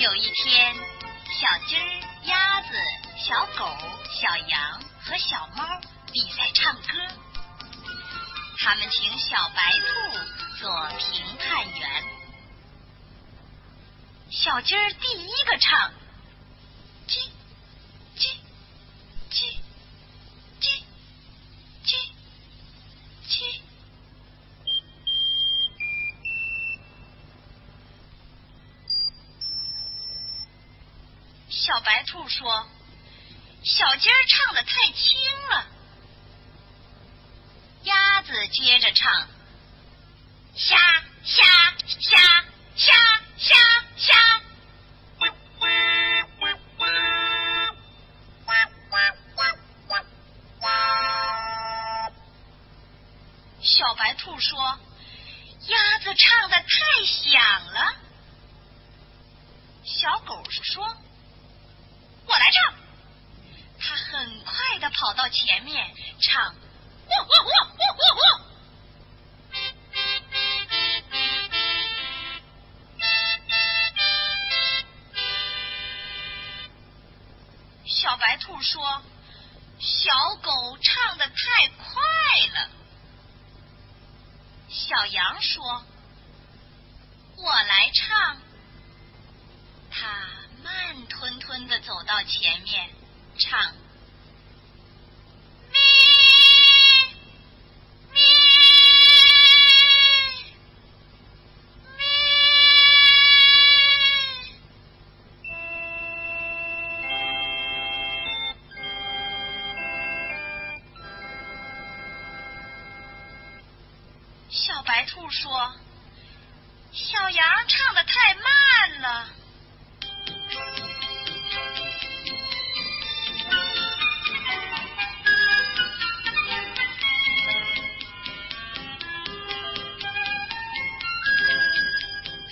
有一天，小鸡、鸭子、小狗、小羊和小猫比赛唱歌。他们请小白兔做评判员。小鸡儿第一个唱，小白兔说。小鸡儿唱的太轻了，鸭子接着唱，虾虾虾虾虾虾。小白兔说：“鸭子唱的太响了。”小狗说：“我来唱。”他很快的跑到前面唱，喔喔喔喔喔喔。小白兔说：“小狗唱的太快了。”小羊说：“我来唱。”它慢吞吞的走到前面。唱，小白兔说：“小羊唱的太慢了。”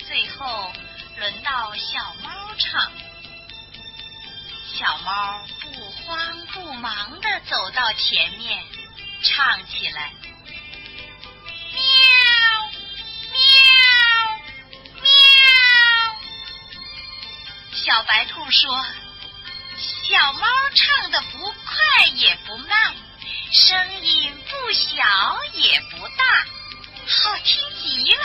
最后轮到小猫唱，小猫不慌不忙的走到前面，唱起来：白兔说：“小猫唱的不快也不慢，声音不小也不大，好听极了。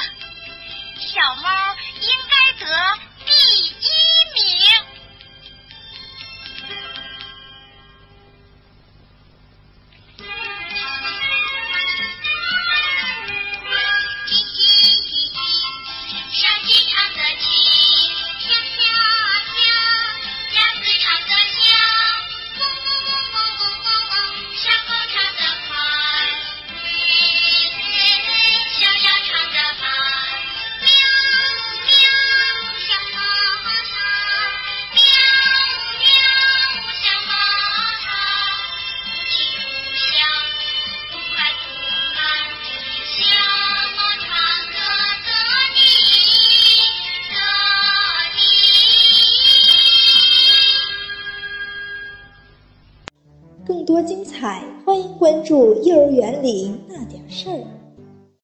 更多精彩，欢迎关注《幼儿园里那点事儿》。